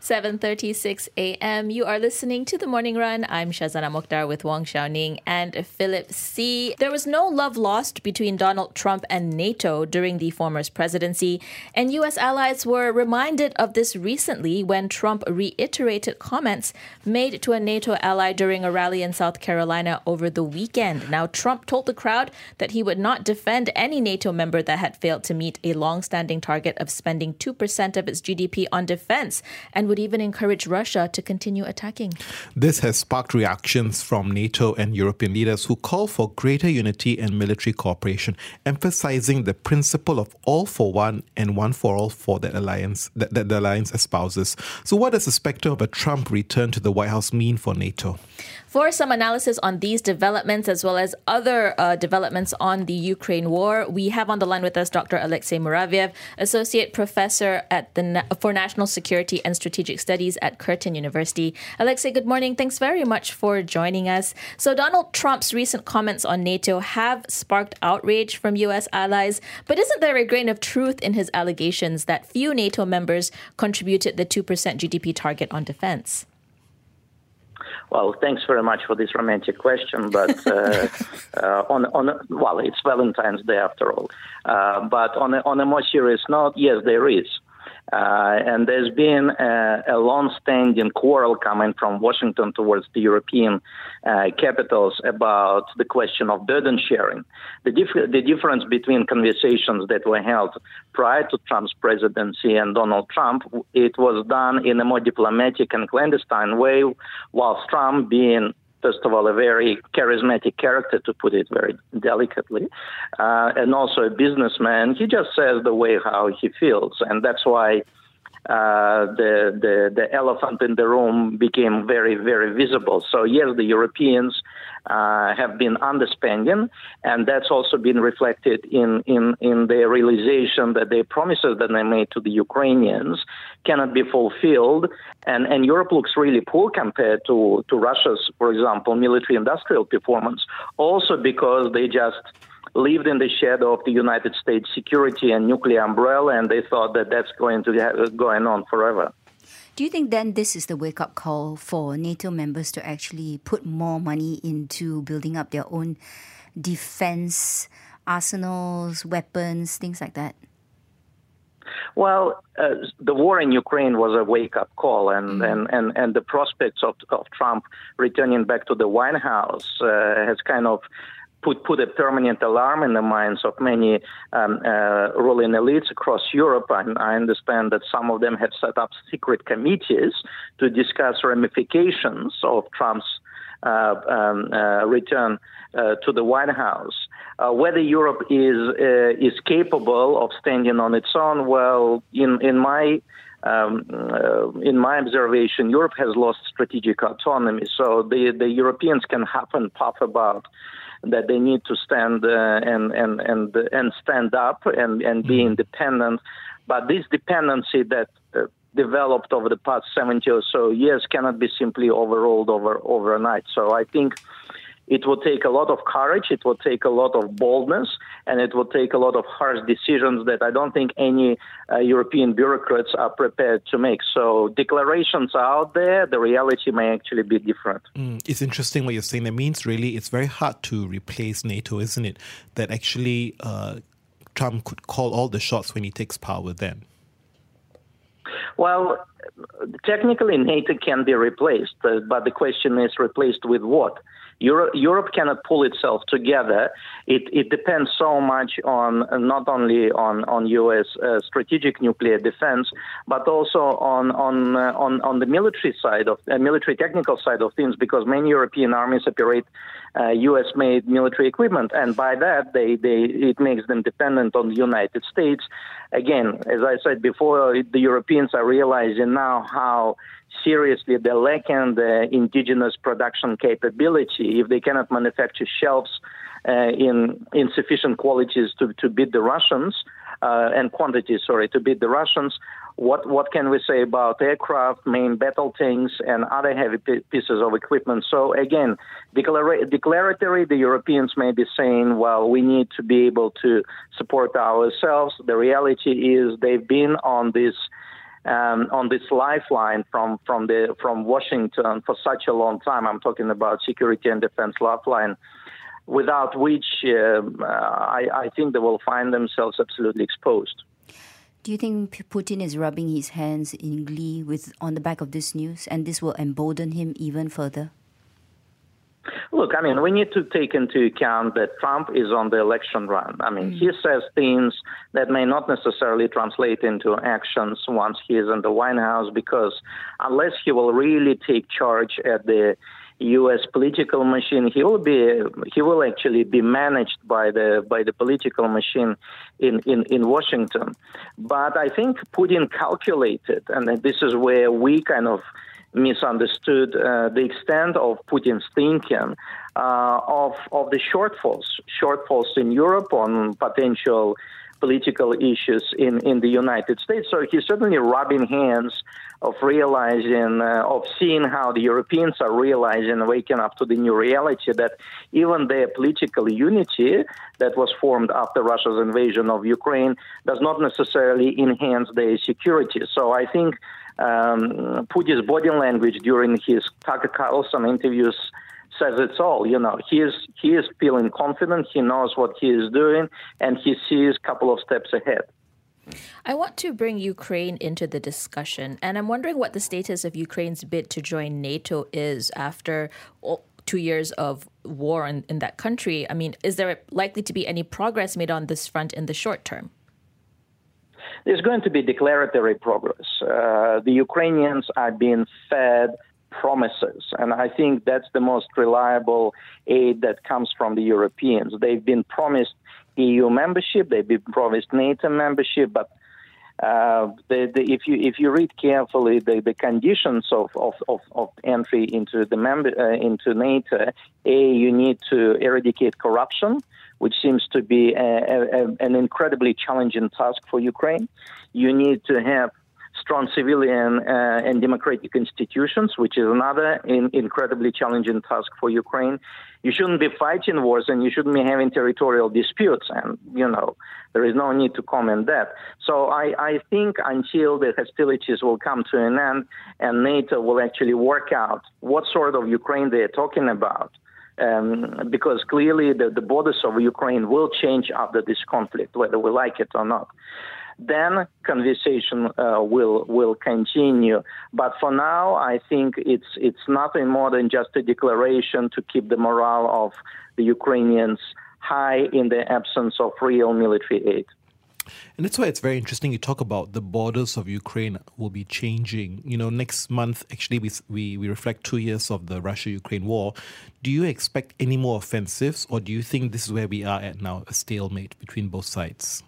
7.36 a.m. You are listening to The Morning Run. I'm Shazana Mokhtar with Wong Xiaoning and Philip See. There was no love lost between Donald Trump and NATO during the former's presidency, and U.S. allies were reminded of this recently when Trump reiterated comments made to a NATO ally during a rally in South Carolina over the weekend. Now, Trump told the crowd that he would not defend any NATO member that had failed to meet a long-standing target of spending 2% of its GDP on defense and would even encourage Russia to continue attacking. This has sparked reactions from NATO and European leaders who call for greater unity and military cooperation, emphasizing the principle of all for one and one for all for that alliance that, that the alliance espouses. So what does the specter of a Trump return to the White House mean for NATO? For some analysis on these developments as well as other uh, developments on the Ukraine war, we have on the line with us Dr. Alexey Muraviev, Associate Professor at the Na- for National Security and Strategic Studies at Curtin University. Alexey, good morning. Thanks very much for joining us. So, Donald Trump's recent comments on NATO have sparked outrage from U.S. allies, but isn't there a grain of truth in his allegations that few NATO members contributed the 2% GDP target on defense? Well, thanks very much for this romantic question, but uh, uh, on on well, it's Valentine's Day after all. Uh, but on a, on a more serious note, yes, there is. Uh, and there's been a, a long-standing quarrel coming from Washington towards the European uh, capitals about the question of burden sharing. The, dif- the difference between conversations that were held prior to Trump's presidency and Donald Trump, it was done in a more diplomatic and clandestine way, whilst Trump being first of all, a very charismatic character, to put it very delicately, uh, and also a businessman. He just says the way how he feels, and that's why uh, the, the the elephant in the room became very very visible. So yes, the Europeans uh, have been underspending, and that's also been reflected in in in their realization that the promises that they made to the Ukrainians cannot be fulfilled, and and Europe looks really poor compared to to Russia's, for example, military industrial performance. Also because they just lived in the shadow of the United States security and nuclear umbrella, and they thought that that's going to be going on forever. Do you think then this is the wake up call for NATO members to actually put more money into building up their own defense arsenals, weapons, things like that? Well, uh, the war in Ukraine was a wake up call, and, mm. and, and, and the prospects of, of Trump returning back to the White House uh, has kind of put put a permanent alarm in the minds of many um, uh, ruling elites across Europe. I understand that some of them have set up secret committees to discuss ramifications of Trump's uh, um, uh, return uh, to the White House. Uh, whether Europe is uh, is capable of standing on its own, well, in in my um, uh, in my observation, Europe has lost strategic autonomy. So the, the Europeans can huff and puff about that they need to stand uh, and and and and stand up and and be mm-hmm. independent. But this dependency that uh, developed over the past 70 or so years cannot be simply overruled over overnight. So I think it will take a lot of courage, it will take a lot of boldness, and it will take a lot of harsh decisions that I don't think any uh, European bureaucrats are prepared to make. So declarations are out there, the reality may actually be different. Mm, it's interesting what you're saying. That means really it's very hard to replace NATO, isn't it? That actually uh, Trump could call all the shots when he takes power then. Well, technically, NATO can be replaced, uh, but the question is replaced with what? Europe, cannot pull itself together. It, it depends so much on not only on on U.S. Uh, strategic nuclear defense, but also on on uh, on on the military side of uh, military technical side of things, because many European armies operate U.S.-made uh, military equipment, and by that they, they it makes them dependent on the United States. Again, as I said before, the Europeans are realizing now how seriously the lack in the indigenous production capability if they cannot manufacture shelves uh, in insufficient qualities to, to beat the Russians. uh, and quantity, sorry, to beat the Russians. What what can we say about aircraft, main battle tanks, and other heavy pieces of equipment? So again, declara- declaratory, the Europeans may be saying, well, we need to be able to support ourselves. The reality is they've been on this. Um, on this lifeline from from the from Washington for such a long time. I'm talking about security and defense lifeline, without which um, uh, I, I think they will find themselves absolutely exposed. Do you think Putin is rubbing his hands in glee with on the back of this news, and this will embolden him even further? Look, I mean, we need to take into account that Trump is on the election run. I mean, mm. he says things that may not necessarily translate into actions once he is in the White House, because unless he will really take charge at the U.S. political machine. He will be he will actually be managed by the by the political machine in, in, in Washington. But I think Putin calculated, and this is where we kind of misunderstood uh, the extent of Putin's thinking uh, of of the shortfalls shortfalls in Europe on potential political issues in, in the United States. So he's certainly rubbing hands of realizing, uh, of seeing how the Europeans are realizing, waking up to the new reality that even their political unity that was formed after Russia's invasion of Ukraine does not necessarily enhance their security. So I think um, Putin's body language during his Tucker Carlson interviews says it's all. You know, he is he is feeling confident. He knows what he is doing, and he sees a couple of steps ahead. I want to bring Ukraine into the discussion, and I'm wondering what the status of Ukraine's bid to join NATO is after two years of war in, in that country. I mean, is there likely to be any progress made on this front in the short term? There's going to be declaratory progress. Uh, the Ukrainians are being fed promises. And I think that's the most reliable aid that comes from the Europeans. They've been promised EU membership, they've been promised NATO membership, but uh, the, the, if you if you read carefully the, the conditions of, of, of, of entry into the member uh, into NATO, a you need to eradicate corruption, which seems to be a, a, an incredibly challenging task for Ukraine. You need to have strong civilian uh, and democratic institutions, which is another in, incredibly challenging task for Ukraine. You shouldn't be fighting wars and you shouldn't be having territorial disputes. And, you know, there is no need to comment that. So I, I think until the hostilities will come to an end and NATO will actually work out what sort of Ukraine they are talking about, um, because clearly the, the borders of Ukraine will change after this conflict, whether we like it or not then conversation uh, will will continue. But for now, I think it's it's nothing more than just a declaration to keep the morale of the Ukrainians high in the absence of real military aid. And that's why it's very interesting. You talk about the borders of Ukraine will be changing. You know, next month, actually, we, we, we reflect two years of the Russia Ukraine war. Do you expect any more offensives, or do you think this is where we are at now, a stalemate between both sides?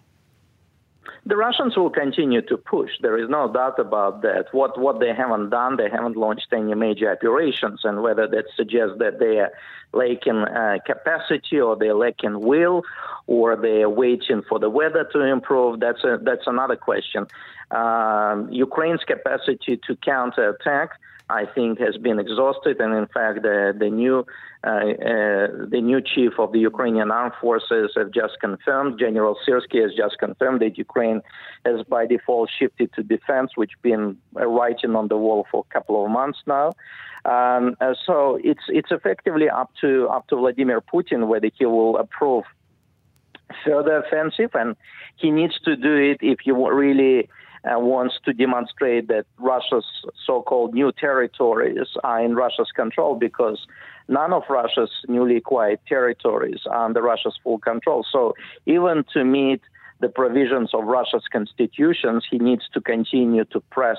The Russians will continue to push. There is no doubt about that. What what they haven't done, they haven't launched any major operations, and whether that suggests that they are lacking uh, capacity or they're lacking will, or they are waiting for the weather to improve, that's a, that's another question. Um, Ukraine's capacity to counterattack I think, has been exhausted. And in fact, the, the new uh, uh, the new chief of the Ukrainian armed forces have just confirmed, General Syrsky has just confirmed that Ukraine has by default shifted to defense, which been writing on the wall for a couple of months now. Um, uh, so it's it's effectively up to up to Vladimir Putin whether he will approve further offensive, and he needs to do it if he really uh, wants to demonstrate that Russia's so-called new territories are in Russia's control because none of Russia's newly acquired territories are under Russia's full control. So even to meet the provisions of Russia's constitutions, he needs to continue to press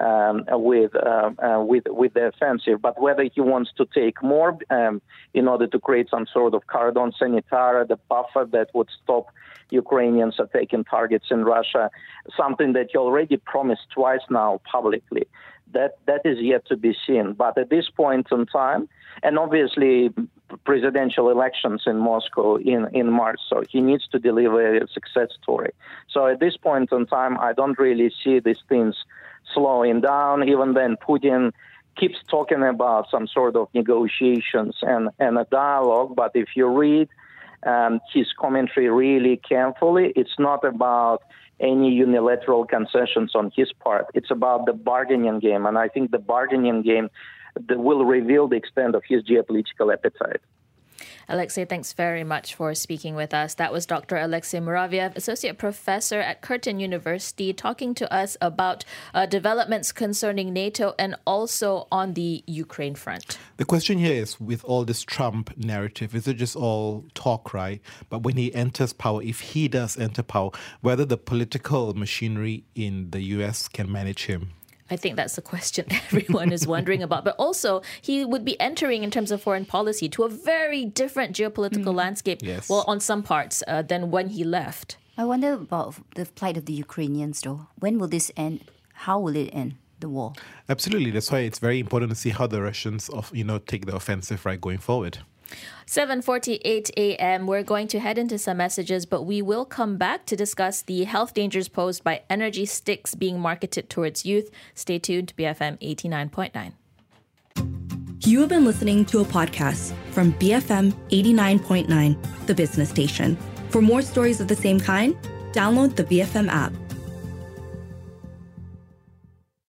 um, with uh, uh, with with the offensive, but whether he wants to take more um, in order to create some sort of cordon sanitaire, the buffer that would stop Ukrainians attacking targets in Russia, something that he already promised twice now publicly. That that is yet to be seen. But at this point in time, and obviously presidential elections in Moscow in, in March, so he needs to deliver a success story. So at this point in time, I don't really see these things slowing down. Even then, Putin keeps talking about some sort of negotiations and, and a dialogue. But if you read um, his commentary really carefully, it's not about any unilateral concessions on his part. It's about the bargaining game. And I think the bargaining game will reveal the extent of his geopolitical appetite. Alexey, thanks very much for speaking with us. That was Dr. Alexey Muraviev, Associate Professor at Curtin University, talking to us about uh, developments concerning NATO and also on the Ukraine front. The question here is with all this Trump narrative, is it just all talk, right? But when he enters power, if he does enter power, whether the political machinery in the US can manage him? I think that's the question everyone is wondering about. But also, he would be entering in terms of foreign policy to a very different geopolitical mm. landscape. Yes. Well, on some parts uh, than when he left. I wonder about the plight of the Ukrainians, though. When will this end? How will it end? The war. Absolutely. That's why it's very important to see how the Russians, of you know, take the offensive right going forward. 7:48 a.m. We're going to head into some messages, but we will come back to discuss the health dangers posed by energy sticks being marketed towards youth. Stay tuned to BFM 89.9. You have been listening to a podcast from BFM 89.9, the business station. For more stories of the same kind, download the BFM app.